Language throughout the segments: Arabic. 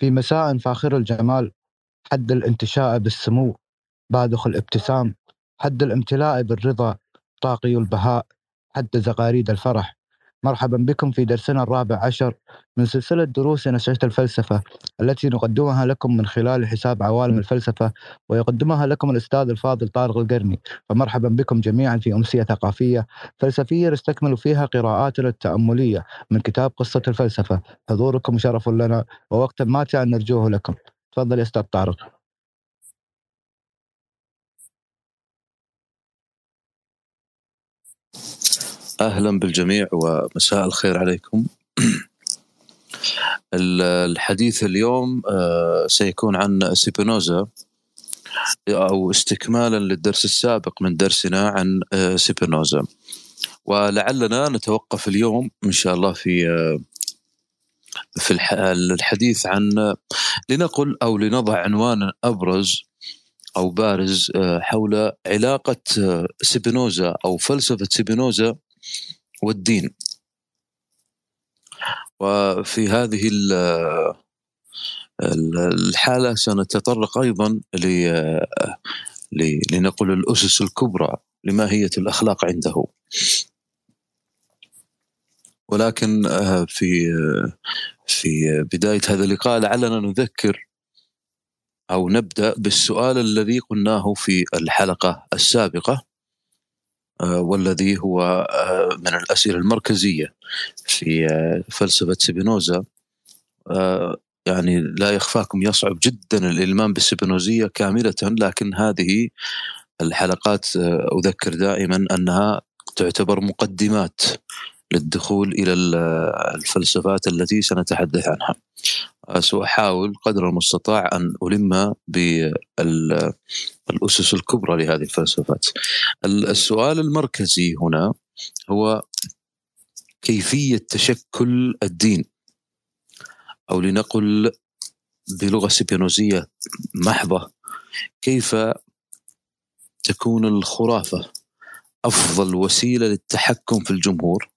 في مساء فاخر الجمال حد الانتشاء بالسمو بادخ الابتسام حد الامتلاء بالرضا طاقي البهاء حد زغاريد الفرح. مرحبا بكم في درسنا الرابع عشر من سلسلة دروس نشأة الفلسفة التي نقدمها لكم من خلال حساب عوالم الفلسفة ويقدمها لكم الأستاذ الفاضل طارق القرني. فمرحبا بكم جميعا في أمسية ثقافية فلسفية نستكمل فيها قراءاتنا التأملية من كتاب قصة الفلسفة. حضوركم شرف لنا ووقتا ماتعا نرجوه لكم. تفضل يا أستاذ طارق. أهلا بالجميع ومساء الخير عليكم. الحديث اليوم آه، سيكون عن سيبينوزا أو استكمالا للدرس السابق من درسنا عن آه، سيبينوزا ولعلنا نتوقف اليوم إن شاء الله في آه، في الحديث عن لنقل أو لنضع عنوان أبرز أو بارز حول علاقة سيبينوزا أو فلسفة سيبينوزا والدين. وفي هذه الحالة سنتطرق أيضا لنقل الأسس الكبرى لماهية الأخلاق عنده. ولكن آه، في في بداية هذا اللقاء لعلنا نذكر أو نبدأ بالسؤال الذي قلناه في الحلقة السابقة. والذي هو آه، من الأسئلة المركزية في آه، فلسفة سبينوزا يعني لا يخفاكم يصعب جدا الإلمام بالسبينوزية كاملة لكن هذه الحلقات أذكر دائما أنها تعتبر مقدمات للدخول إلى الفلسفات التي سنتحدث عنها. سأحاول قدر المستطاع أن ألم بالأسس الكبرى لهذه الفلسفات. السؤال المركزي هنا هو كيفية تشكل الدين أو لنقل بلغة سبينوزيه محضة كيف تكون الخرافة أفضل وسيلة للتحكم في الجمهور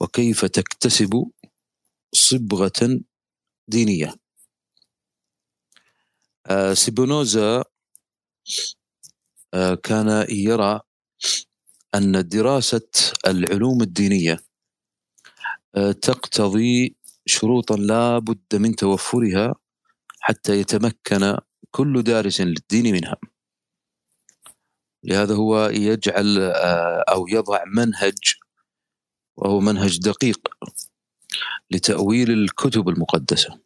وكيف تكتسب صبغة دينية. آه، سيبونوزا آه، كان يرى أن دراسة العلوم الدينية آه، تقتضي شروطا لا بد من توفرها حتى يتمكن كل دارس للدين منها. لهذا هو يجعل أو يضع منهج وهو منهج دقيق لتأويل الكتب المقدسة.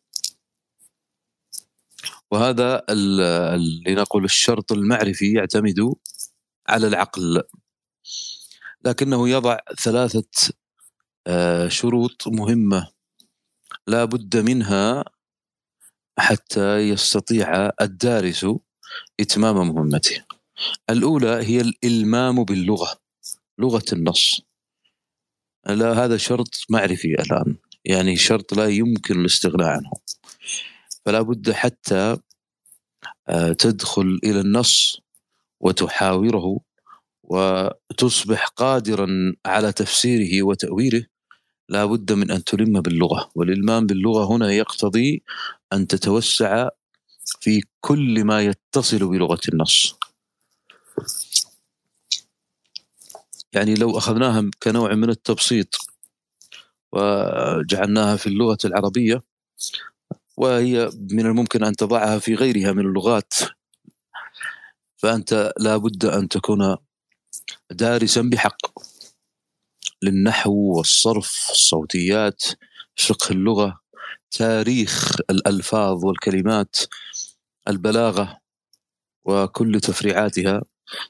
وهذا لنقول الشرط المعرفي يعتمد على العقل. لكنه يضع ثلاثة آه، شروط مهمة لا بد منها حتى يستطيع الدارس إتمام مهمته. الأولى هي الإلمام باللغة لغة النص. لا هذا شرط معرفي الآن. يعني شرط لا يمكن الاستغناء عنه. فلا بد حتى آه، تدخل إلى النص وتحاوره وتصبح قادرا على تفسيره وتأويله. لا بد من أن تلم باللغة. والإلمام باللغة هنا يقتضي أن تتوسع في كل ما يتصل بلغة النص. يعني لو أخذناها كنوع من التبسيط وجعلناها في اللغة العربية وهي من الممكن أن تضعها في غيرها من اللغات. فأنت لا بد أن تكون دارسا بحق للنحو والصرف الصوتيات فقه اللغة تاريخ الألفاظ والكلمات البلاغة وكل تفريعاتها.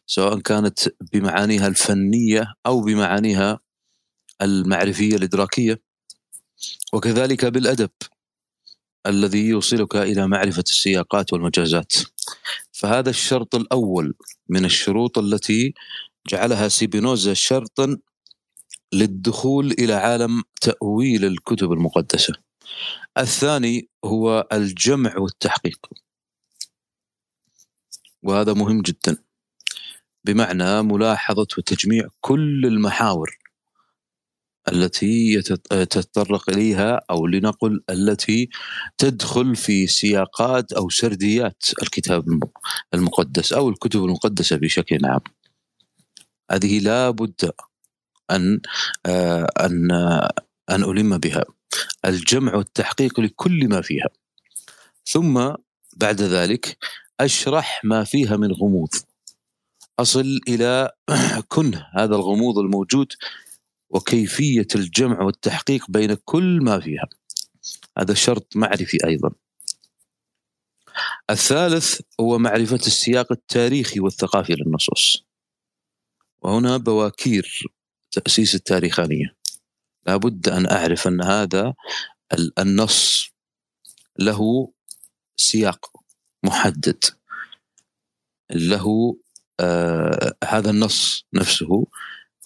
سواء كانت بمعانيها الفنية أو بمعانيها المعرفية الإدراكية. وكذلك بالأدب الذي يوصلك إلى معرفة السياقات والمجازات. فهذا الشرط الأول من الشروط التي جعلها سيبينوزا شرطا للدخول إلى عالم تأويل الكتب المقدسة. الثاني هو الجمع والتحقيق. وهذا مهم جدا. بمعنى ملاحظة وتجميع كل المحاور التي تتطرق إليها أو لنقل التي تدخل في سياقات أو سرديات الكتاب المقدس أو الكتب المقدسة بشكل عام. هذه لا بد أن أن أن ألم بها. الجمع والتحقيق لكل ما فيها. ثم بعد ذلك أشرح ما فيها من غموض. أصل إلى كنه هذا الغموض الموجود وكيفية الجمع والتحقيق بين كل ما فيها. هذا شرط معرفي أيضا. الثالث هو معرفة السياق التاريخي والثقافي للنصوص. وهنا بواكير تأسيس التاريخانية. لابد أن أعرف أن هذا النص له سياق محدد. له آه هذا النص نفسه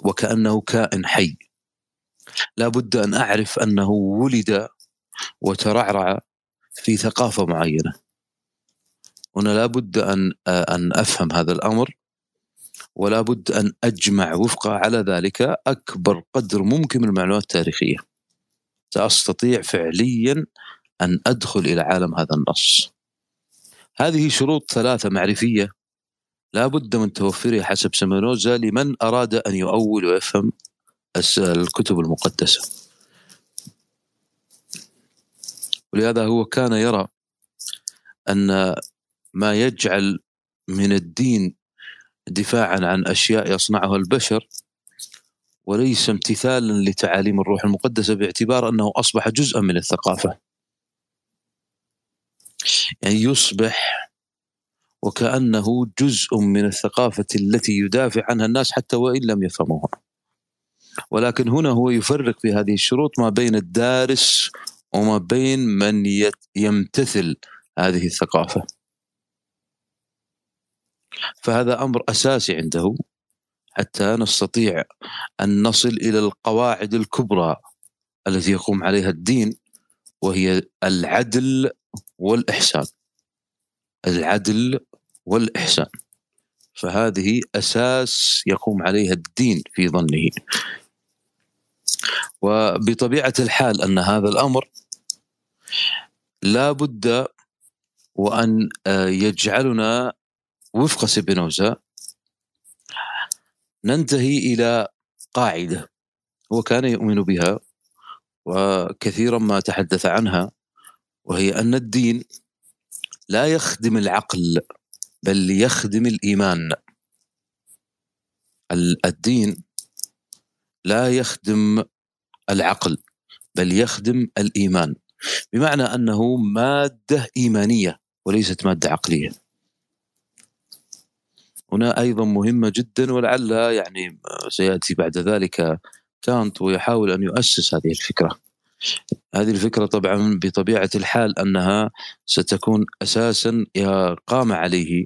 وكأنه كائن حي. لا بد أن أعرف أنه ولد وترعرع في ثقافة معينة. هنا لا بد أن أن أفهم هذا الأمر ولا بد أن أجمع وفق على ذلك أكبر قدر ممكن من المعلومات التاريخية. سأستطيع فعليا أن أدخل إلى عالم هذا النص. هذه شروط ثلاثة معرفية لا بد من توفرها حسب سمنوزا لمن أراد أن يؤول ويفهم الكتب المقدسة. ولهذا هو كان يرى أن ما يجعل من الدين دفاعا عن أشياء يصنعها البشر وليس امتثالا لتعاليم الروح المقدسة باعتبار أنه أصبح جزءا من الثقافة. يعني يصبح وكأنه جزء من الثقافة التي يدافع عنها الناس حتى وإن لم يفهموها. ولكن هنا هو يفرق في هذه الشروط ما بين الدارس وما بين من يمتثل هذه الثقافة. فهذا أمر أساسي عنده حتى نستطيع أن نصل إلى القواعد الكبرى التي يقوم عليها الدين وهي العدل والإحسان. العدل والإحسان. فهذه أساس يقوم عليها الدين في ظنه. وبطبيعة الحال أن هذا الأمر لا بد وأن يجعلنا وفق سبينوزا ننتهي إلى قاعدة هو كان يؤمن بها وكثيرا ما تحدث عنها وهي أن الدين لا يخدم العقل. بل يخدم الإيمان. الدين لا يخدم العقل بل يخدم الإيمان. بمعنى أنه مادة إيمانية وليست مادة عقلية. هنا أيضا مهمة جدا ولعل يعني سيأتي بعد ذلك كانت ويحاول أن يؤسس هذه الفكرة. هذه الفكرة طبعا بطبيعة الحال أنها ستكون أساسا قام عليه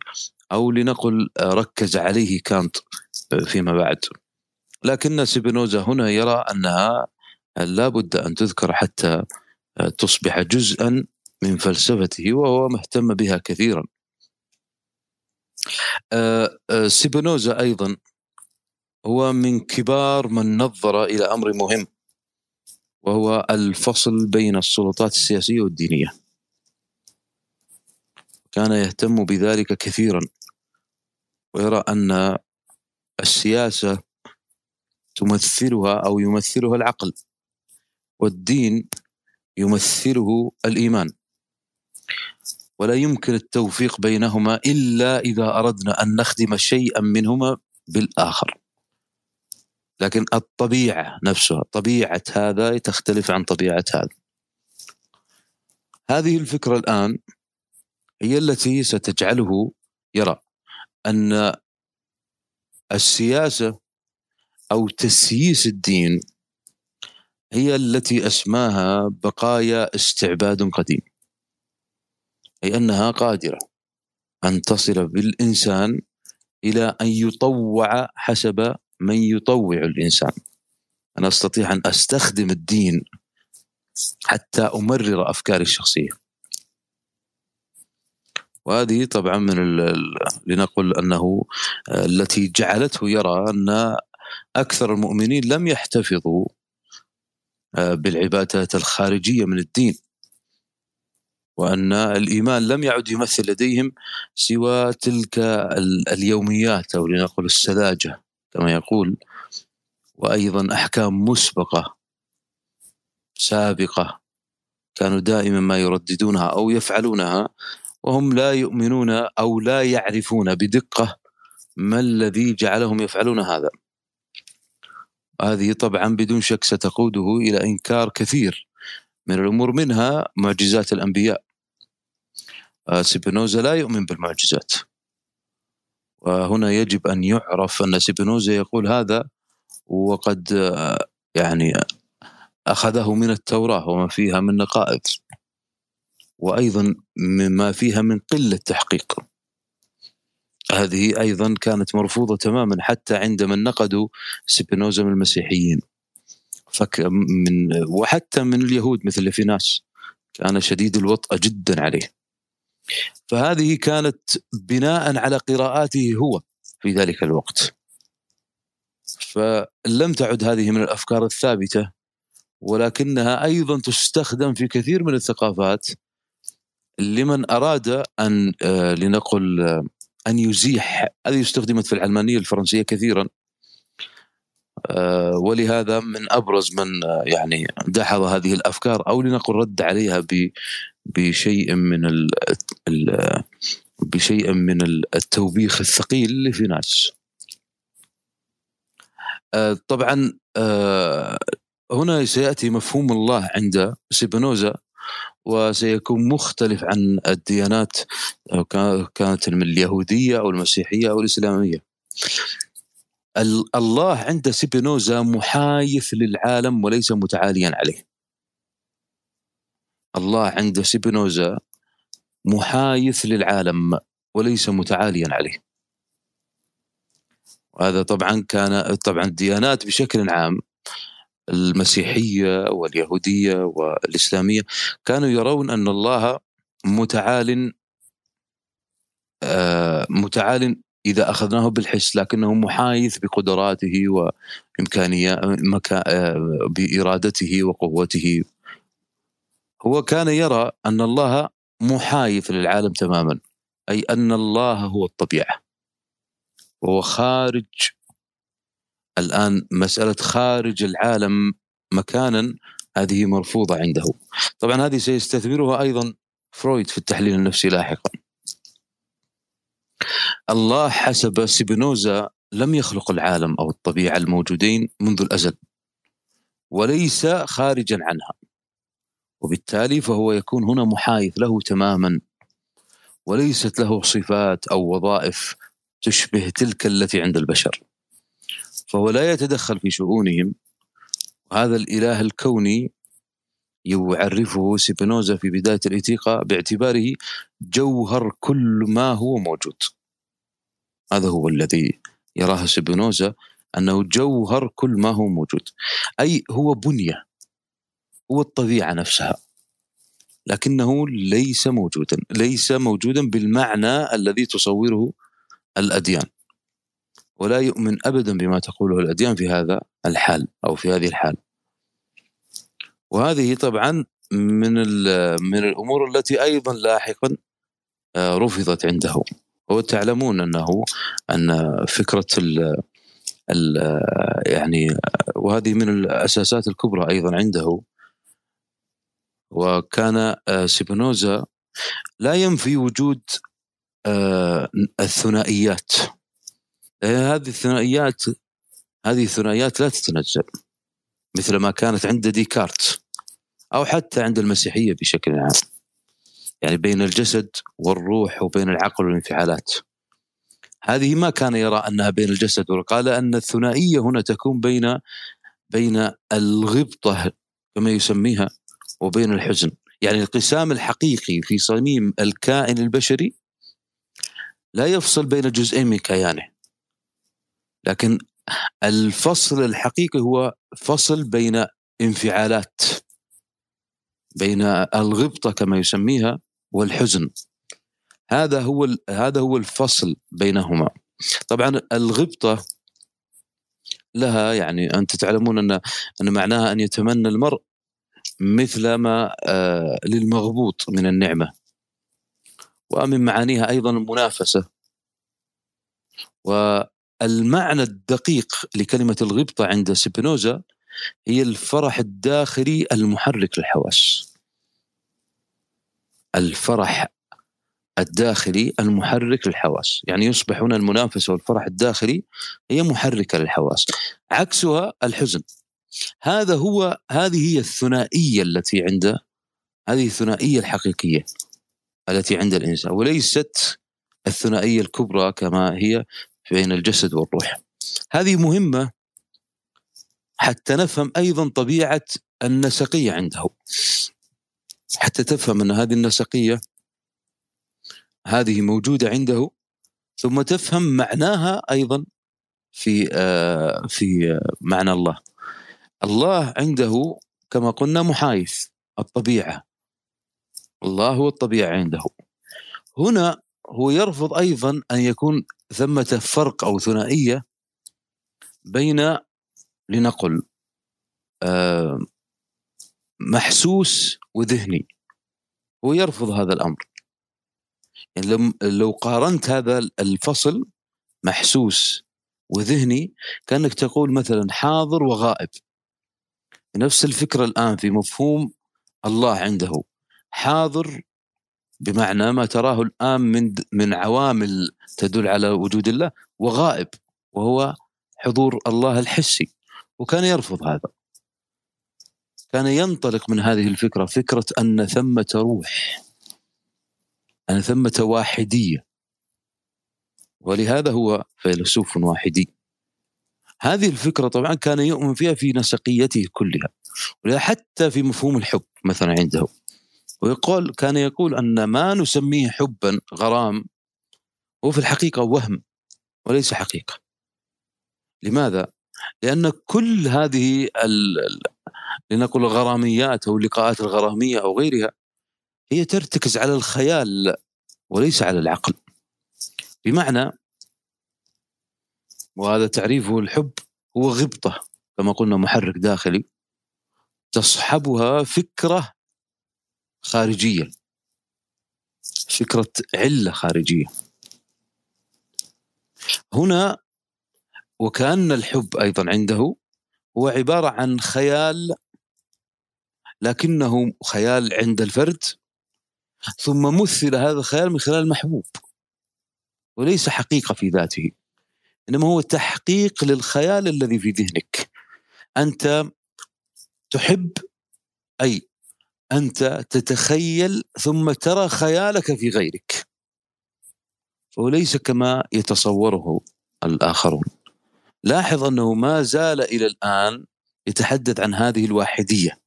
أو لنقل ركز عليه كانت فيما بعد. لكن سيبينوزا هنا يرى أنها لا بد أن تذكر حتى تصبح جزءا من فلسفته وهو مهتم بها كثيرا. سيبينوزا أيضا هو من كبار من نظر إلى أمر مهم. وهو الفصل بين السلطات السياسية والدينية. كان يهتم بذلك كثيرا ويرى أن السياسة تمثلها أو يمثلها العقل والدين يمثله الإيمان ولا يمكن التوفيق بينهما إلا إذا أردنا أن نخدم شيئا منهما بالآخر لكن الطبيعة نفسها طبيعة هذا تختلف عن طبيعة هذا. هذه الفكرة الآن هي التي ستجعله يرى أن السياسة أو تسييس الدين هي التي أسماها بقايا استعباد قديم. أي أنها قادرة أن تصل بالإنسان إلى أن يطوع حسب من يطوع الإنسان. أنا أستطيع أن أستخدم الدين حتى أمرر أفكاري الشخصية. وهذه طبعا من لنقل أنه التي جعلته يرى أن أكثر المؤمنين لم يحتفظوا آه، بالعبادات الخارجية من الدين. وأن الإيمان لم يعد يمثل لديهم سوى تلك اليوميات أو لنقل السذاجة. كما يقول وأيضا أحكام مسبقة سابقة كانوا دائما ما يرددونها أو يفعلونها وهم لا يؤمنون أو لا يعرفون بدقة ما الذي جعلهم يفعلون هذا. هذه طبعا بدون شك ستقوده إلى إنكار كثير من الأمور منها معجزات الأنبياء. آه، سبينوزا لا يؤمن بالمعجزات. وهنا يجب أن يعرف أن سبينوزا يقول هذا وقد يعني أخذه من التوراة وما فيها من نقائض وأيضا مما فيها من قلة تحقيق. هذه أيضا كانت مرفوضة تماما حتى عندما نقدوا سبينوزا من المسيحيين. فك من وحتى من اليهود مثل في ناس كان شديد الوطأة جدا عليه. فهذه كانت بناء على قراءاته هو في ذلك الوقت. فلم تعد هذه من الأفكار الثابتة ولكنها أيضا تستخدم في كثير من الثقافات لمن أراد أن آه، لنقل آه، أن يزيح. هذه استخدمت في العلمانية الفرنسية كثيرا. آه، ولهذا من أبرز من يعني دحض هذه الأفكار أو لنقل رد عليها بشيء من بشيء من التوبيخ الثقيل اللي في ناس طبعا هنا سيأتي مفهوم الله عند سيبنوزا وسيكون مختلف عن الديانات كانت اليهودية أو المسيحية أو الإسلامية. الله عند سيبنوزا محايث للعالم وليس متعاليا عليه. الله عند سيبنوزا محايث للعالم وليس متعاليا عليه. وهذا طبعا كان طبعا الديانات بشكل عام المسيحية واليهودية والإسلامية كانوا يرون أن الله متعال آه، متعال إذا أخذناه بالحس لكنه محايث بقدراته وامكانيات آه، بإرادته وقوته هو كان يرى أن الله محايث للعالم تماما. أي أن الله هو الطبيعة. وهو خارج. الآن مسألة خارج العالم مكانا هذه مرفوضة عنده. طبعا هذه سيستثمرها أيضا فرويد في التحليل النفسي لاحقا. الله حسب سيبنوزا لم يخلق العالم أو الطبيعة الموجودين منذ الأزل. وليس خارجا عنها. وبالتالي فهو يكون هنا محايث له تماما وليست له صفات أو وظائف تشبه تلك التي عند البشر. فهو لا يتدخل في شؤونهم وهذا الإله الكوني يعرفه سيبنوزا في بداية الإتيقة باعتباره جوهر كل ما هو موجود. هذا هو الذي يراه سيبنوزا أنه جوهر كل ما هو موجود. أي هو بنية. هو الطبيعة نفسها. لكنه ليس موجودا ليس موجودا بالمعنى الذي تصوره الأديان. ولا يؤمن ابدا بما تقوله الأديان في هذا الحال أو في هذه الحال. وهذه طبعا من من الأمور التي أيضا لاحقا آه، رفضت عنده. وتعلمون أنه أن فكرة ال ال يعني وهذه من الأساسات الكبرى أيضا عنده. وكان آه، سيبنوزا لا ينفي وجود آه، الثنائيات. إيه، هذه الثنائيات هذه الثنائيات لا تتنزل مثل ما كانت عند ديكارت أو حتى عند المسيحية بشكل عام. يعني بين الجسد والروح وبين العقل والانفعالات. هذه ما كان يرى أنها بين الجسد قال أن الثنائية هنا تكون بين بين الغبطة كما يسميها. وبين الحزن. يعني القسام الحقيقي في صميم الكائن البشري لا يفصل بين جزئين من كيانه. لكن الفصل الحقيقي هو فصل بين انفعالات بين الغبطة كما يسميها والحزن. هذا هو هذا هو الفصل بينهما. طبعا الغبطة لها يعني أنت تعلمون أن أن معناها أن يتمنى المرء مثل ما آه، للمغبوط من النعمة. ومن معانيها أيضا المنافسة. والمعنى الدقيق لكلمة الغبطة عند سبينوزا هي الفرح الداخلي المحرك للحواس. الفرح الداخلي المحرك للحواس. يعني يصبح هنا المنافسة والفرح الداخلي هي محركة للحواس. عكسها الحزن. هذا هو هذه هي الثنائية التي عند هذه الثنائية الحقيقية التي عند الإنسان وليست الثنائية الكبرى كما هي بين الجسد والروح. هذه مهمة حتى نفهم أيضا طبيعة النسقية عنده. حتى تفهم أن هذه النسقية هذه موجودة عنده ثم تفهم معناها أيضا في آه، في معنى الله. الله عنده كما قلنا محايث الطبيعة. الله هو الطبيعة عنده. هنا هو يرفض أيضا أن يكون ثمة فرق أو ثنائية بين لنقل آه، محسوس وذهني. هو يرفض هذا الأمر. يعني لو قارنت هذا الفصل محسوس وذهني كأنك تقول مثلا حاضر وغائب. نفس الفكرة الآن في مفهوم الله عنده. حاضر بمعنى ما تراه الآن من من عوامل تدل على وجود الله وغائب وهو حضور الله الحسي. وكان يرفض هذا. كان ينطلق من هذه الفكرة فكرة أن ثمة روح أن ثمة واحدية. ولهذا هو فيلسوف واحدي. هذه الفكرة طبعا كان يؤمن فيها في نسقيته كلها حتى في مفهوم الحب مثلا عنده. ويقول كان يقول أن ما نسميه حبا غرام هو في الحقيقة وهم وليس حقيقة. لماذا؟ لأن كل هذه لنقل الغراميات أو اللقاءات الغرامية أو غيرها هي ترتكز على الخيال وليس على العقل. بمعنى وهذا تعريفه الحب هو غبطة كما قلنا محرك داخلي تصحبها فكرة خارجية فكرة علة خارجية. هنا وكأن الحب أيضا عنده هو عبارة عن خيال لكنه خيال عند الفرد ثم مثل هذا الخيال من خلال المحبوب وليس حقيقة في ذاته. إنما هو تحقيق للخيال الذي في ذهنك. أنت تحب أي أنت تتخيل ثم ترى خيالك في غيرك. وليس كما يتصوره الآخرون. لاحظ أنه ما زال إلى الآن يتحدث عن هذه الواحدية.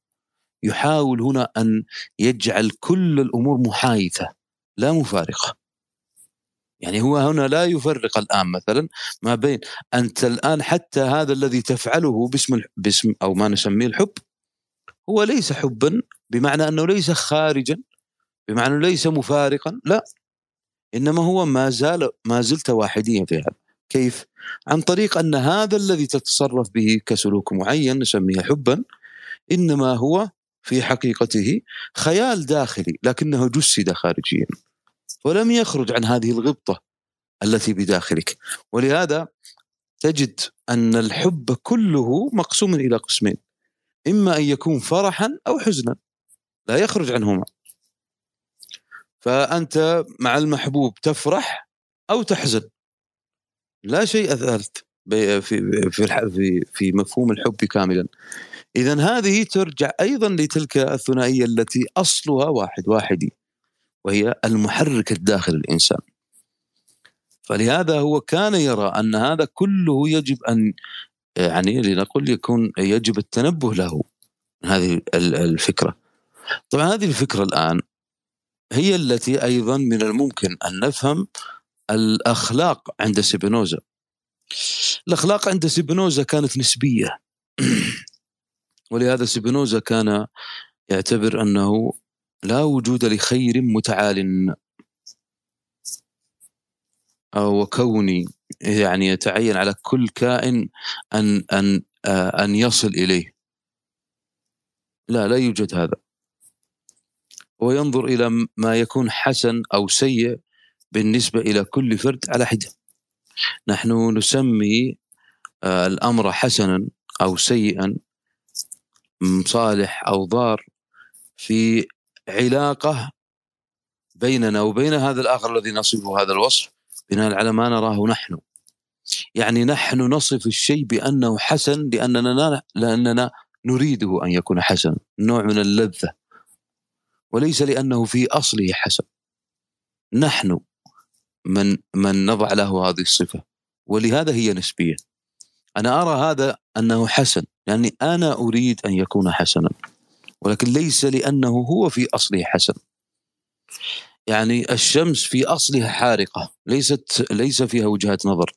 يحاول هنا أن يجعل كل الأمور محايثه لا مفارقة. يعني هو هنا لا يفرق الآن مثلا ما بين أنت الآن حتى هذا الذي تفعله باسم باسم أو ما نسميه الحب هو ليس حبا بمعنى أنه ليس خارجا بمعنى ليس مفارقا لا. إنما هو ما زال ما زلت واحديا في هذا. كيف؟ عن طريق أن هذا الذي تتصرف به كسلوك معين نسميه حبا إنما هو في حقيقته خيال داخلي لكنه جسد خارجيا. ولم يخرج عن هذه الغبطة التي بداخلك. ولهذا تجد أن الحب كله مقسوم إلى قسمين. إما أن يكون فرحا أو حزنا لا يخرج عنهما. فأنت مع المحبوب تفرح أو تحزن. لا شيء ثالث في في في مفهوم الحب كاملا. اذا هذه ترجع أيضا لتلك الثنائية التي أصلها واحد واحدي. وهي المحرك الداخل الانسان فلهذا هو كان يرى أن هذا كله يجب أن يعني لنقل يكون يجب التنبه له هذه الفكرة. طبعا هذه الفكرة الآن هي التي أيضا من الممكن أن نفهم الأخلاق عند سيبينوزا الأخلاق عند سيبينوزا كانت نسبية. ولهذا سبينوزا كان يعتبر أنه لا وجود لخير متعال. أو كوني يعني يتعين على كل كائن أن أن آه، أن يصل إليه. لا لا يوجد هذا. وينظر إلى ما يكون حسن أو سيء بالنسبة إلى كل فرد على حدة. نحن نسمي آه، الأمر حسنا أو سيئا صالح أو ضار في علاقة بيننا وبين هذا الآخر الذي نصفه هذا الوصف بناء على ما نراه نحن. يعني نحن نصف الشيء بأنه حسن لأننا لأننا نريده أن يكون حسنا نوع من اللذة. وليس لأنه في أصله حسن. نحن من من نضع له هذه الصفة ولهذا هي نسبية. أنا أرى هذا أنه حسن يعني أنا أريد أن يكون حسنا. ولكن ليس لأنه هو في أصله حسن. يعني الشمس في اصلها حارقة ليست ليس فيها وجهات نظر.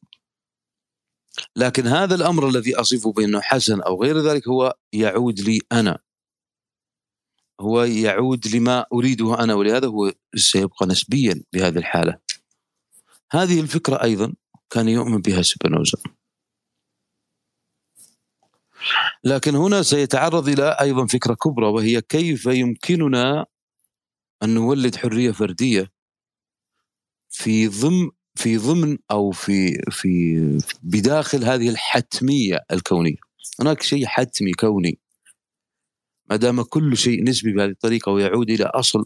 لكن هذا الأمر الذي اصفه بأنه حسن أو غير ذلك هو يعود لي أنا. هو يعود لما أريده أنا ولهذا هو سيبقى نسبيا بهذه الحالة. هذه الفكرة أيضا كان يؤمن بها سبينوزا لكن هنا سيتعرض إلى أيضا فكرة كبرى وهي كيف يمكننا أن نولد حرية فردية في ضمن في ضمن أو في في بداخل هذه الحتمية الكونية. هناك شيء حتمي كوني. ما دام كل شيء نسبي بهذه الطريقة ويعود إلى أصل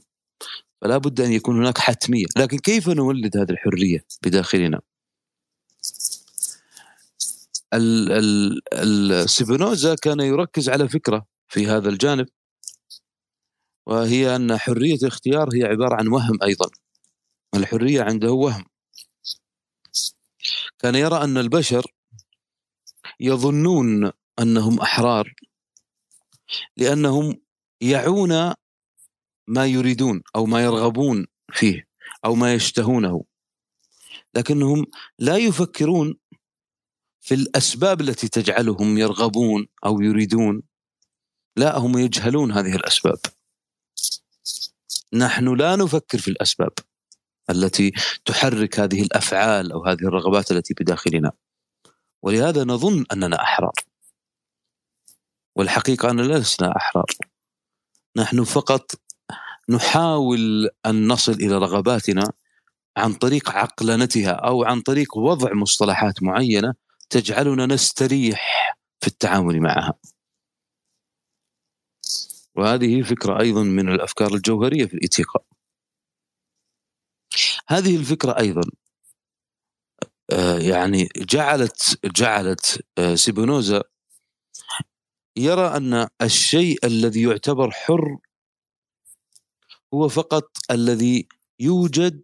فلا بد أن يكون هناك حتمية. لكن كيف نولد هذه الحرية بداخلنا؟ السبينوزا كان يركز على فكرة في هذا الجانب. وهي أن حرية الاختيار هي عبارة عن وهم أيضا. الحرية عنده وهم. كان يرى أن البشر يظنون أنهم أحرار لأنهم يعون ما يريدون أو ما يرغبون فيه أو ما يشتهونه. لكنهم لا يفكرون في الأسباب التي تجعلهم يرغبون أو يريدون. لا هم يجهلون هذه الأسباب. نحن لا نفكر في الأسباب التي تحرك هذه الأفعال أو هذه الرغبات التي بداخلنا. ولهذا نظن أننا أحرار. والحقيقة اننا لسنا أحرار. نحن فقط نحاول أن نصل إلى رغباتنا عن طريق عقلنتها أو عن طريق وضع مصطلحات معينة تجعلنا نستريح في التعامل معها. وهذه فكرة أيضا من الأفكار الجوهرية في الاتيقاء. هذه الفكرة أيضا آه، يعني جعلت جعلت آه، سيبونوزا يرى أن الشيء الذي يعتبر حر هو فقط الذي يوجد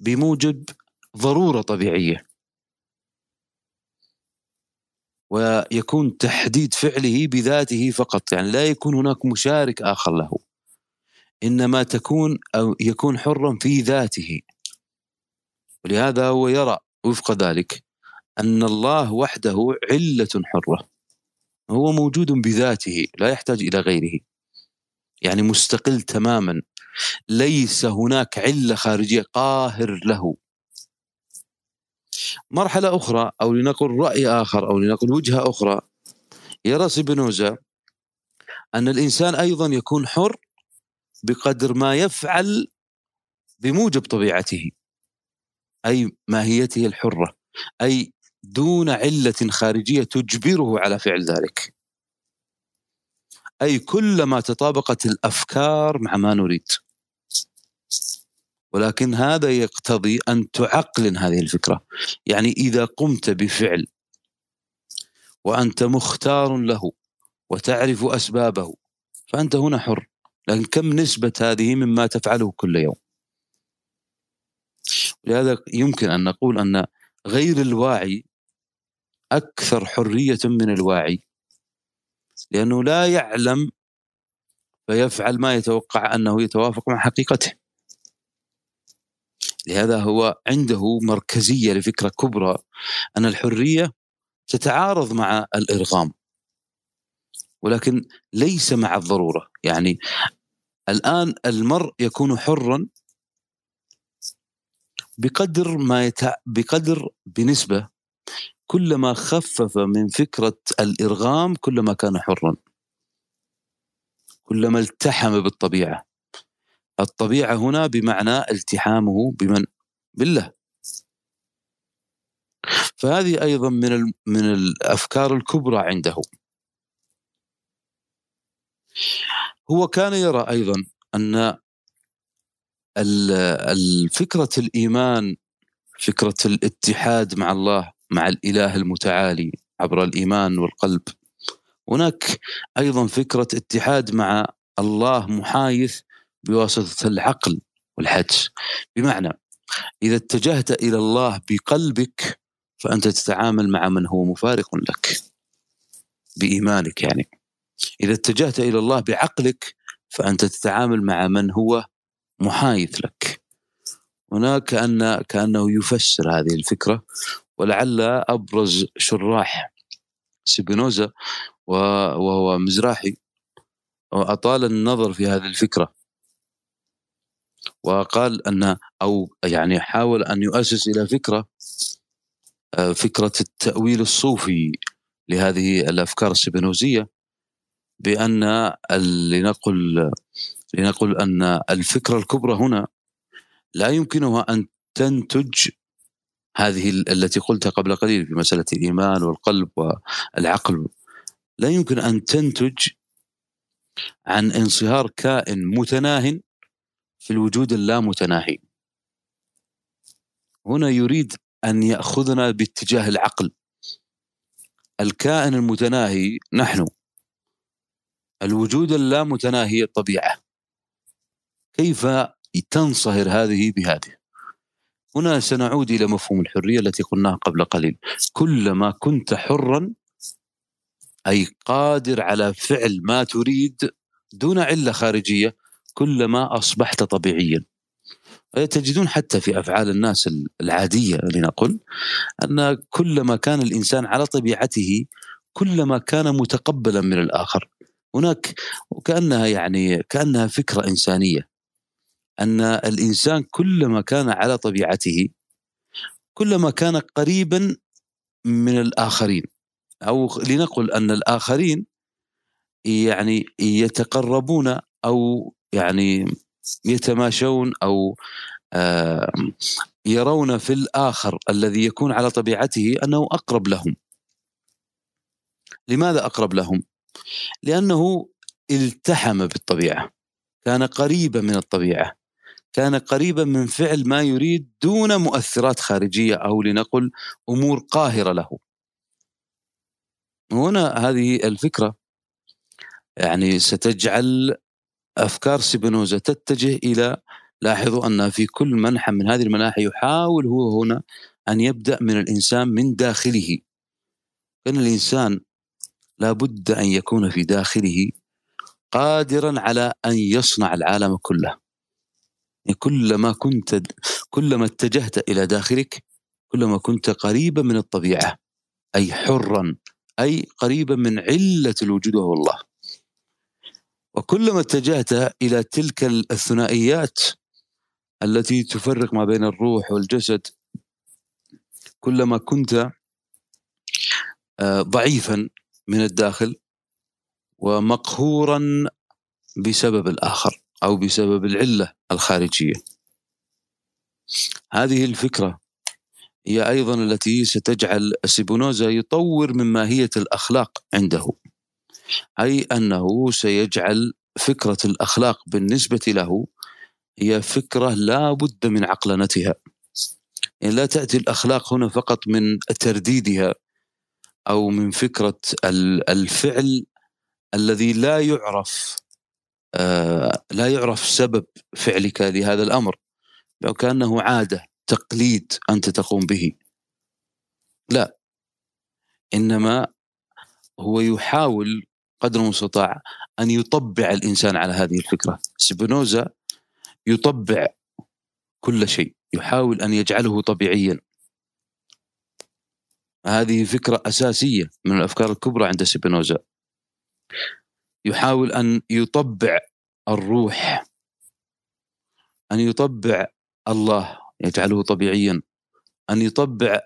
بموجب ضرورة طبيعية ويكون تحديد فعله بذاته فقط. يعني لا يكون هناك مشارك آخر له. إنما تكون أو يكون حرا في ذاته. ولهذا هو يرى وفق ذلك أن الله وحده علة حرة. هو موجود بذاته لا يحتاج إلى غيره. يعني مستقل تماما. ليس هناك علة خارجية قاهر له. مرحلة أخرى أو لنقل رأي آخر أو لنقل وجهة أخرى. يرى سبينوزا أن الإنسان أيضا يكون حر بقدر ما يفعل بموجب طبيعته أي ماهيته الحرة أي دون علة خارجية تجبره على فعل ذلك. أي كلما تطابقت الأفكار مع ما نريد. ولكن هذا يقتضي أن تعقلن هذه الفكرة. يعني إذا قمت بفعل وأنت مختار له وتعرف أسبابه فأنت هنا حر. لكن كم نسبة هذه مما تفعله كل يوم؟ لهذا يمكن أن نقول أن غير الواعي أكثر حرية من الواعي. لأنه لا يعلم فيفعل ما يتوقع أنه يتوافق مع حقيقته. لهذا هو عنده مركزية لفكرة كبرى أن الحرية تتعارض مع الإرغام. ولكن ليس مع الضرورة. يعني الآن المرء يكون حرا بقدر ما يتع... بقدر بنسبة. كلما خفف من فكرة الإرغام كلما كان حرا. كلما التحم بالطبيعة. الطبيعة هنا بمعنى التحامه بمن؟ بالله. فهذه أيضا من من الأفكار الكبرى عنده. هو كان يرى أيضا أن الفكرة الإيمان فكرة الاتحاد مع الله مع الإله المتعالي عبر الإيمان والقلب. هناك أيضا فكرة اتحاد مع الله محايث بواسطة العقل والحدس. بمعنى إذا اتجهت إلى الله بقلبك فأنت تتعامل مع من هو مفارق لك. بإيمانك يعني. إذا اتجهت إلى الله بعقلك فأنت تتعامل مع من هو محايث لك. هناك كأن كأنه يفسر هذه الفكرة ولعل أبرز شراح سبينوزا وهو مزراحي. وأطال النظر في هذه الفكرة. وقال أن أو يعني حاول أن يؤسس إلى فكرة آه، فكرة التأويل الصوفي لهذه الأفكار السبينوزية بأن لنقل لنقل أن الفكرة الكبرى هنا لا يمكنها أن تنتج هذه التي قلتها قبل قليل في مسألة الإيمان والقلب والعقل. لا يمكن أن تنتج عن انصهار كائن متناه في الوجود اللامتناهي. هنا يريد أن يأخذنا باتجاه العقل. الكائن المتناهي نحن. الوجود اللامتناهي الطبيعة كيف تنصهر هذه بهذه؟ هنا سنعود إلى مفهوم الحرية التي قلناها قبل قليل. كلما كنت حرا أي قادر على فعل ما تريد دون علة خارجية كلما أصبحت طبيعيا. تجدون حتى في أفعال الناس العادية لنقل أن كلما كان الإنسان على طبيعته كلما كان متقبلا من الآخر. هناك وكأنها يعني كأنها فكرة إنسانية. أن الإنسان كلما كان على طبيعته كلما كان قريبا من الآخرين. أو لنقل أن الآخرين يعني يتقربون أو يعني يتماشون أو يرون في الآخر الذي يكون على طبيعته أنه أقرب لهم. لماذا أقرب لهم؟ لأنه التحم بالطبيعة. كان قريبا من الطبيعة. كان قريبا من فعل ما يريد دون مؤثرات خارجية أو لنقل أمور قاهرة له. هنا هذه الفكرة يعني ستجعل أفكار سبينوزا تتجه إلى لاحظوا أن في كل منحى من هذه المناحي يحاول هو هنا أن يبدأ من الإنسان من داخله. كان الإنسان لابد أن يكون في داخله قادرا على أن يصنع العالم كله. يعني كلما كنت كلما اتجهت إلى داخلك كلما كنت قريبا من الطبيعة أي حرا أي قريبا من علة الوجود وهو الله. وكلما اتجهت إلى تلك الثنائيات التي تفرق ما بين الروح والجسد كلما كنت آه، ضعيفا من الداخل ومقهورا بسبب الآخر أو بسبب العلة الخارجية. هذه الفكرة هي أيضا التي ستجعل سيبونوزا يطور من ماهية الأخلاق عنده. أي أنه سيجعل فكرة الأخلاق بالنسبة له هي فكرة لا بد من عقلنتها يعني لا تأتي الأخلاق هنا فقط من ترديدها أو من فكرة الفعل الذي لا يعرف آه لا يعرف سبب فعلك لهذا الأمر. لو كأنه عادة تقليد أنت تقوم به. لا. إنما هو يحاول قدر المستطاع أن يطبع الإنسان على هذه الفكرة. سبينوزا يطبع كل شيء يحاول أن يجعله طبيعيا. هذه فكرة أساسية من الأفكار الكبرى عند سبينوزا. يحاول أن يطبع الروح أن يطبع الله يجعله طبيعيا. أن يطبع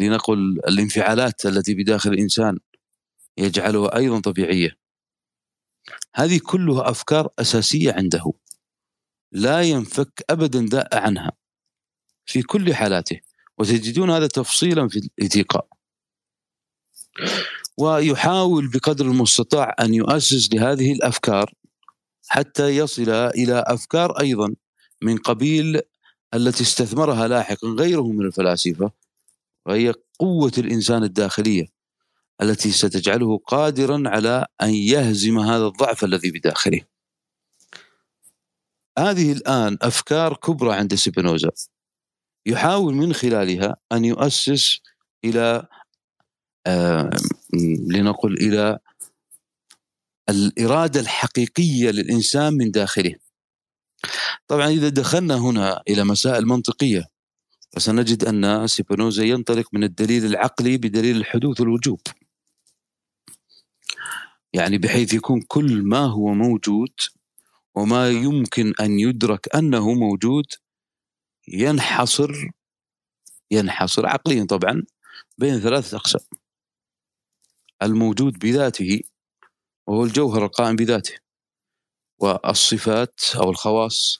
لنقل الانفعالات التي بداخل الإنسان. يجعلها أيضا طبيعية. هذه كلها أفكار أساسية عنده. لا ينفك أبدا داء عنها. في كل حالاته. وتجدون هذا تفصيلا في الإتيقاء ويحاول بقدر المستطاع أن يؤسس لهذه الأفكار حتى يصل إلى أفكار أيضا من قبيل التي استثمرها لاحقا غيره من الفلاسفة وهي قوة الإنسان الداخلية. التي ستجعله قادرا على أن يهزم هذا الضعف الذي بداخله. هذه الآن أفكار كبرى عند سبينوزا يحاول من خلالها أن يؤسس إلى آه لنقل إلى الإرادة الحقيقية للإنسان من داخله. طبعا إذا دخلنا هنا إلى مسائل منطقية فسنجد أن سيبينوزا ينطلق من الدليل العقلي بدليل الحدوث والوجوب يعني بحيث يكون كل ما هو موجود وما يمكن أن يدرك أنه موجود ينحصر ينحصر عقليا طبعا بين ثلاثة أقسام. الموجود بذاته وهو الجوهر القائم بذاته والصفات أو الخواص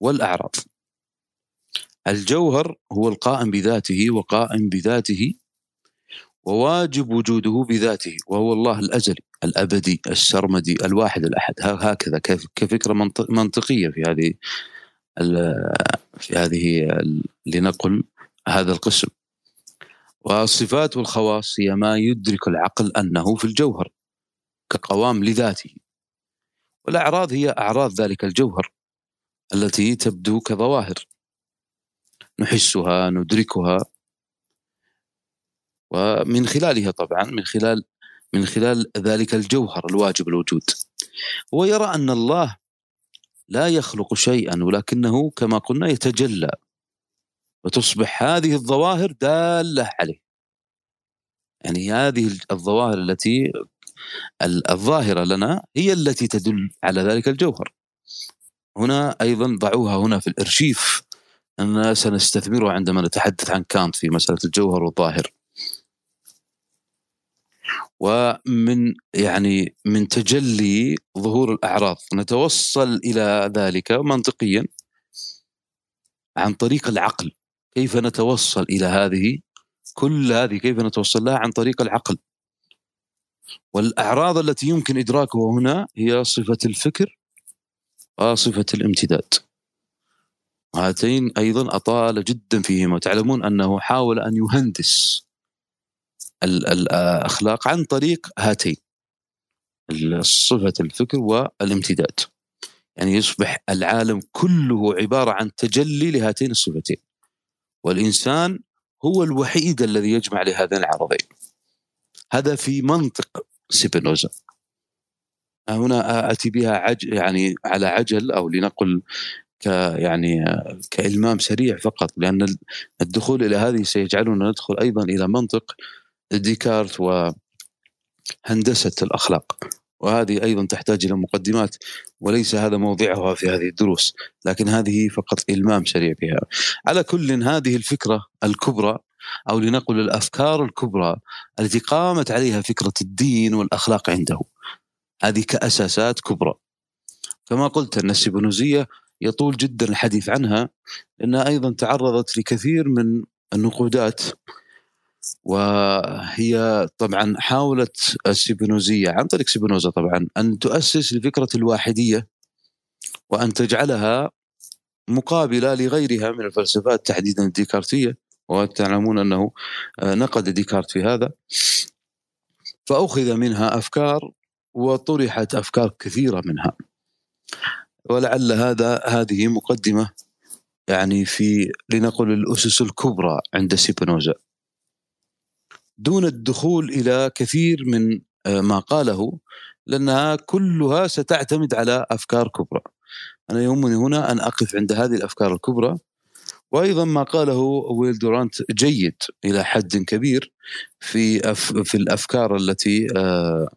والأعراض. الجوهر هو القائم بذاته وقائم بذاته وواجب وجوده بذاته وهو الله الأزلي الأبدي السرمدي الواحد الأحد. هكذا. كفكرة منطقية في هذه في هذه لنقل هذا القسم. والصفات والخواص هي ما يدرك العقل أنه في الجوهر كقوام لذاته. والأعراض هي أعراض ذلك الجوهر التي تبدو كظواهر. نحسها ندركها ومن خلالها طبعا من خلال من خلال ذلك الجوهر الواجب الوجود. هو يرى أن الله لا يخلق شيئا ولكنه كما قلنا يتجلى وتصبح هذه الظواهر دالة عليه. يعني هذه الظواهر التي الظاهرة لنا هي التي تدل على ذلك الجوهر. هنا أيضا ضعوها هنا في الإرشيف. أننا سنستثمرها عندما نتحدث عن كانت في مسألة الجوهر والظاهر. ومن يعني من تجلي ظهور الأعراض. نتوصل إلى ذلك منطقيا عن طريق العقل. كيف نتوصل إلى هذه؟ كل هذه كيف نتوصل لها؟ عن طريق العقل. والأعراض التي يمكن إدراكها هنا هي صفة الفكر وصفة الامتداد. هاتين أيضا أطال جدا فيهما. تعلمون أنه حاول أن يهندس الاخلاق عن طريق هاتين صفة الفكر والامتداد. يعني يصبح العالم كله عبارة عن تجلي لهاتين الصفتين. والإنسان هو الوحيد الذي يجمع لهذين العرضين. هذا في منطق سيبينوزا. هنا آتي بها عج يعني على عجل أو لنقل ك يعني كإلمام سريع فقط لأن الدخول إلى هذه سيجعلنا ندخل أيضا إلى منطق ديكارت وهندسة الأخلاق. وهذه أيضا تحتاج إلى مقدمات وليس هذا موضعها في هذه الدروس لكن هذه فقط إلمام سريع بها على كل هذه الفكرة الكبرى أو لنقل الأفكار الكبرى التي قامت عليها فكرة الدين والأخلاق عنده. هذه كأساسات كبرى. كما قلت أن السيبونوزية يطول جدا الحديث عنها لأنها أيضا تعرضت لكثير من النقودات وهي طبعا حاولت السيبنوزية عن طريق سيبنوزا طبعا أن تؤسس لفكرة الواحدية وأن تجعلها مقابلة لغيرها من الفلسفات تحديدا الديكارتية وتعلمون أنه نقد ديكارت في هذا. فأخذ منها أفكار وطرحت أفكار كثيرة منها. ولعل هذا هذه مقدمة يعني في لنقل الأسس الكبرى عند سيبنوزا. دون الدخول إلى كثير من آه، ما قاله لأنها كلها ستعتمد على أفكار كبرى. أنا يهمني هنا أن أقف عند هذه الأفكار الكبرى وأيضا ما قاله ويل دورانت جيد إلى حد كبير في أف في الأفكار التي آه،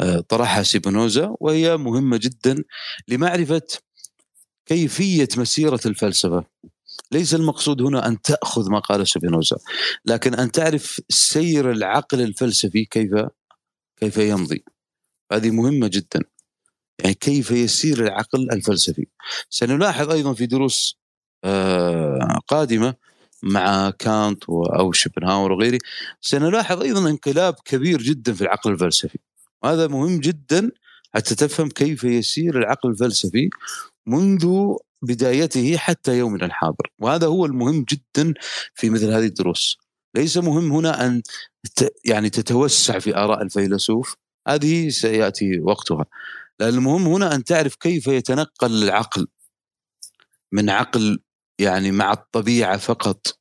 آه، طرحها سيبنوزا وهي مهمة جدا لمعرفة كيفية مسيرة الفلسفة ليس المقصود هنا أن تأخذ ما قال سبينوزا لكن أن تعرف سير العقل الفلسفي كيف كيف يمضي. هذه مهمة جدا. يعني كيف يسير العقل الفلسفي. سنلاحظ أيضا في دروس آه، قادمة مع كانت أو شوبنهاور وغيره سنلاحظ أيضا انقلاب كبير جدا في العقل الفلسفي. وهذا مهم جدا حتى تفهم كيف يسير العقل الفلسفي منذ بدايته حتى يومنا الحاضر وهذا هو المهم جدا في مثل هذه الدروس. ليس مهم هنا أن يعني تتوسع في آراء الفيلسوف هذه سيأتي وقتها. لأن المهم هنا أن تعرف كيف يتنقل العقل من عقل يعني مع الطبيعة فقط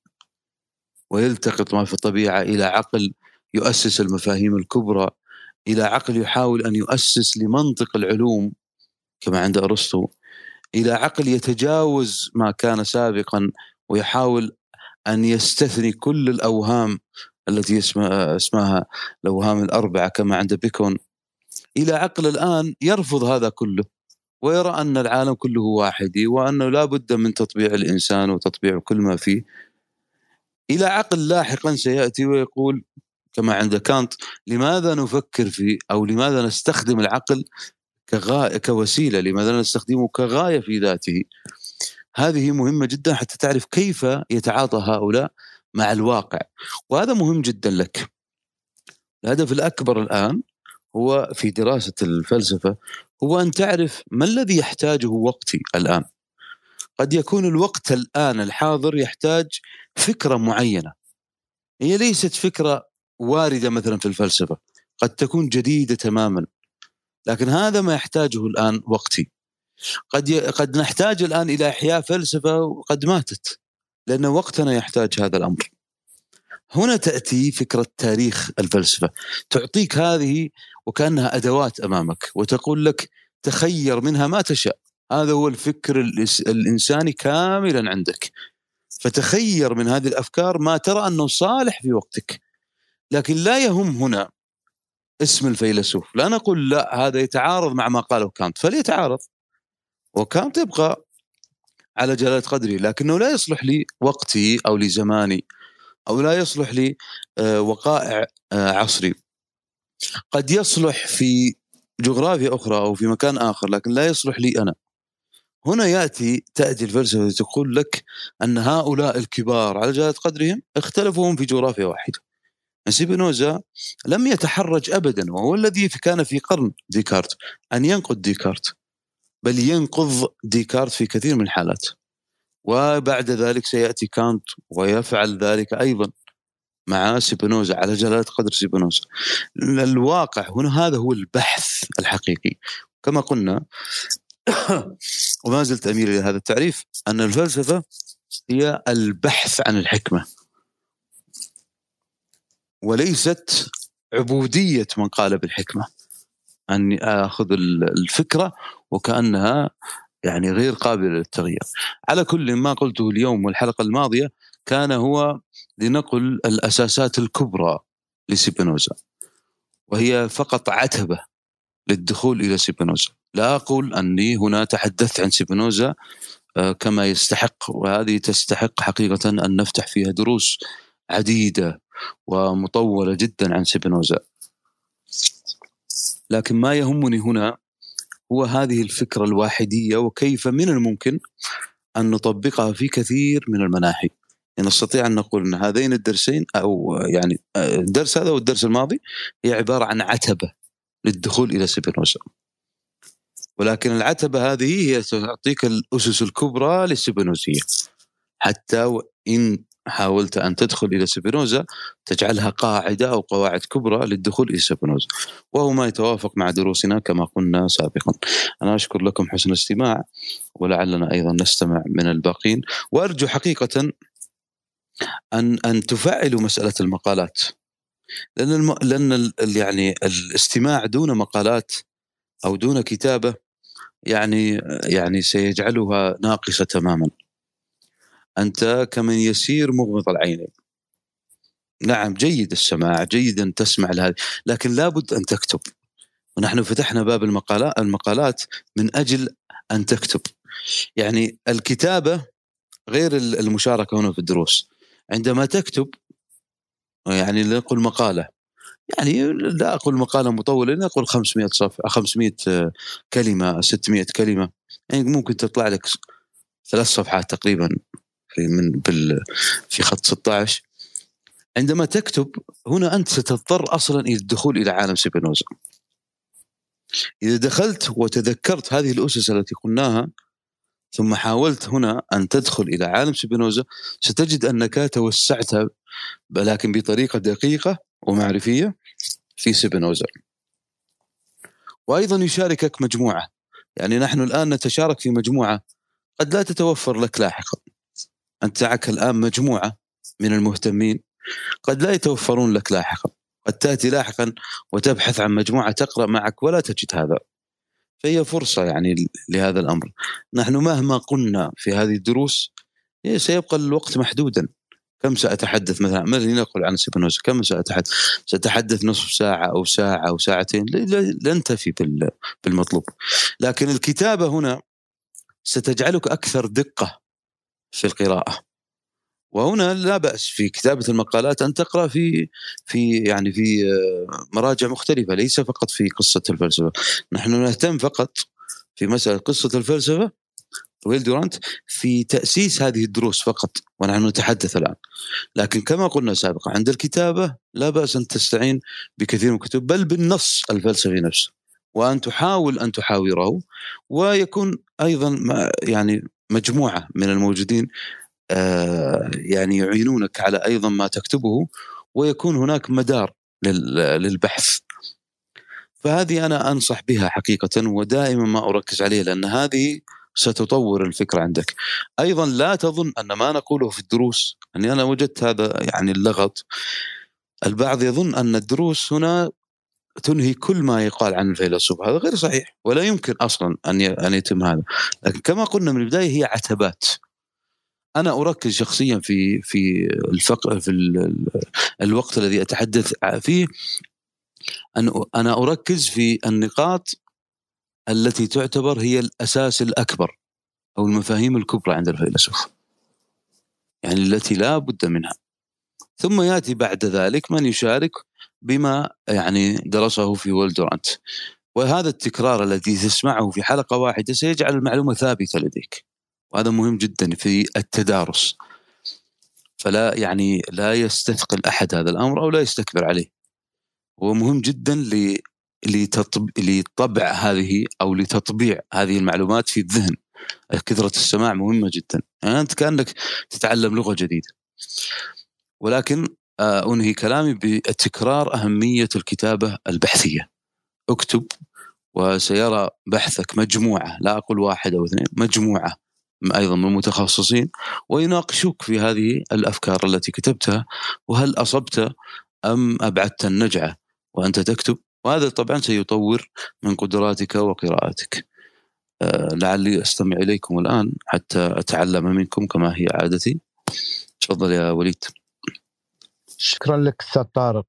ويلتقط ما في الطبيعة إلى عقل يؤسس المفاهيم الكبرى إلى عقل يحاول أن يؤسس لمنطق العلوم كما عند أرسطو. إلى عقل يتجاوز ما كان سابقا ويحاول أن يستثني كل الأوهام التي اسمها, الأوهام الأربعة كما عند بيكون. إلى عقل الآن يرفض هذا كله ويرى أن العالم كله واحدي وأنه لا بد من تطبيع الإنسان وتطبيع كل ما فيه. إلى عقل لاحقا سيأتي ويقول كما عند كانت لماذا نفكر في أو لماذا نستخدم العقل كغاية كوسيلة لماذا نستخدمه كغاية في ذاته. هذه مهمة جدا حتى تعرف كيف يتعاطى هؤلاء مع الواقع. وهذا مهم جدا لك. الهدف الأكبر الآن هو في دراسة الفلسفة هو أن تعرف ما الذي يحتاجه وقتي الآن. قد يكون الوقت الآن الحاضر يحتاج فكرة معينة. هي ليست فكرة واردة مثلا في الفلسفة. قد تكون جديدة تماما. لكن هذا ما يحتاجه الآن وقتي. قد ي... قد نحتاج الآن إلى إحياء فلسفة وقد ماتت لأن وقتنا يحتاج هذا الأمر. هنا تأتي فكرة تاريخ الفلسفة. تعطيك هذه وكأنها أدوات أمامك وتقول لك تخير منها ما تشاء. هذا هو الفكر الإنساني كاملا عندك. فتخير من هذه الأفكار ما ترى أنه صالح في وقتك. لكن لا يهم هنا اسم الفيلسوف. لا نقول لا هذا يتعارض مع ما قاله كانت. فليتعارض. وكانت يبقى على جلالة قدري لكنه لا يصلح لي وقتي أو لزماني أو لا يصلح لي آه، وقائع آه، عصري. قد يصلح في جغرافيا أخرى أو في مكان آخر لكن لا يصلح لي أنا. هنا يأتي تأتي الفلسفة تقول لك أن هؤلاء الكبار على جلالة قدرهم اختلفوا في جغرافيا واحدة. سيبينوزا لم يتحرج ابدا وهو الذي كان في قرن ديكارت أن ينقد ديكارت بل ينقض ديكارت في كثير من الحالات. وبعد ذلك سيأتي كانت ويفعل ذلك أيضا مع سيبينوزا على جلالة قدر سيبينوزا. الواقع هنا هذا هو البحث الحقيقي. كما قلنا وما زلت أميل إلى هذا التعريف أن الفلسفة هي البحث عن الحكمة. وليست عبودية من قال بالحكمة أني آخذ الفكرة وكأنها يعني غير قابلة للتغيير. على كل ما قلته اليوم والحلقة الماضية كان هو لنقل الأساسات الكبرى لسيبينوزا وهي فقط عتبة للدخول إلى سيبينوزا. لا أقول أني هنا تحدثت عن سيبينوزا آه، كما يستحق وهذه تستحق حقيقة أن نفتح فيها دروس عديدة ومطولة جدا عن سبينوزا لكن ما يهمني هنا هو هذه الفكرة الواحدية وكيف من الممكن أن نطبقها في كثير من المناحي. نستطيع أن نقول أن هذين الدرسين أو يعني الدرس هذا والدرس الماضي هي عبارة عن عتبة للدخول إلى سبينوزا ولكن العتبة هذه هي تعطيك الأسس الكبرى للسبينوزيه حتى وإن حاولت أن تدخل إلى سبينوزا تجعلها قاعدة أو قواعد كبرى للدخول إلى سبينوزا. وهو ما يتوافق مع دروسنا كما قلنا سابقا. أنا أشكر لكم حسن الاستماع ولعلنا أيضا نستمع من الباقين. وأرجو حقيقة أن أن تفعلوا مسألة المقالات. لأن الم... لأن ال... يعني الاستماع دون مقالات أو دون كتابة يعني يعني سيجعلها ناقصة تماما. أنت كمن يسير مغمض العينين نعم جيد السماع جيد أن تسمع لهذه. لكن لابد أن تكتب. ونحن فتحنا باب المقالات المقالات من أجل أن تكتب. يعني الكتابة غير المشاركة هنا في الدروس. عندما تكتب يعني نقول مقالة. يعني لا أقول مقالة مطولة نقول 500 صفحه 500 كلمة 600 كلمة. يعني ممكن تطلع لك ثلاث صفحات تقريبا. في من بال في خط 16 عندما تكتب هنا أنت ستضطر أصلا إلى الدخول إلى عالم سيبينوزا إذا دخلت وتذكرت هذه الأسس التي قلناها ثم حاولت هنا أن تدخل إلى عالم سيبينوزا ستجد أنك توسعت لكن بطريقة دقيقة ومعرفية في سيبينوزا وأيضا يشاركك مجموعة. يعني نحن الآن نتشارك في مجموعة. قد لا تتوفر لك لاحقا. انت معك الآن مجموعة من المهتمين. قد لا يتوفرون لك لاحقا. قد تأتي لاحقا وتبحث عن مجموعة تقرأ معك ولا تجد هذا. فهي فرصة يعني لهذا الأمر. نحن مهما قلنا في هذه الدروس سيبقى الوقت محدودا. كم سأتحدث مثلا ما نقول عن سيبنوزا كم سأتحدث؟ سأتحدث نصف ساعة أو ساعة أو ساعتين. لن تفي بالمطلوب. لكن الكتابة هنا ستجعلك أكثر دقة. في القراءة. وهنا لا بأس في كتابة المقالات أن تقرأ في في يعني في آه، مراجع مختلفة ليس فقط في قصة الفلسفة. نحن نهتم فقط في مسألة قصة الفلسفة ويل دورانت في تأسيس هذه الدروس فقط ونحن نتحدث الآن. لكن كما قلنا سابقا عند الكتابة لا بأس أن تستعين بكثير من الكتب بل بالنص الفلسفي نفسه وأن تحاول أن تحاوره ويكون أيضا يعني مجموعة من الموجودين آه، يعني يعينونك على أيضا ما تكتبه ويكون هناك مدار للبحث فهذه أنا أنصح بها حقيقة ودائما ما أركز عليها لأن هذه ستطور الفكرة عندك. أيضا لا تظن أن ما نقوله في الدروس اني أنا وجدت هذا يعني اللغط البعض يظن أن الدروس هنا تنهي كل ما يقال عن الفيلسوف. هذا غير صحيح ولا يمكن أصلا أن أن يتم هذا. لكن كما قلنا من البداية هي عتبات. أنا أركز شخصيا في في الفق في الوقت الذي أتحدث فيه. أن أنا أركز في النقاط التي تعتبر هي الأساس الأكبر أو المفاهيم الكبرى عند الفيلسوف. يعني التي لا بد منها. ثم يأتي بعد ذلك من يشارك بما يعني درسه في ولدرانت وهذا التكرار الذي تسمعه في حلقة واحدة سيجعل المعلومة ثابتة لديك. وهذا مهم جدا في التدارس. فلا يعني لا يستثقل أحد هذا الأمر أو لا يستكبر عليه. هو مهم جدا لطبع هذه أو لتطبيع هذه المعلومات في الذهن. كثرة السماع مهمة جدا. يعني أنت كأنك تتعلم لغة جديدة. ولكن أنهي كلامي بتكرار أهمية الكتابة البحثية. اكتب وسيرى بحثك مجموعة لا أقول واحد أو اثنين مجموعة أيضا من المتخصصين ويناقشوك في هذه الأفكار التي كتبتها وهل أصبت أم أبعدت النجعة وأنت تكتب؟ وهذا طبعا سيطور من قدراتك وقراءتك. أه لعلي أستمع إليكم الآن حتى أتعلم منكم كما هي عادتي. تفضل يا وليد. شكرا لك أستاذ طارق.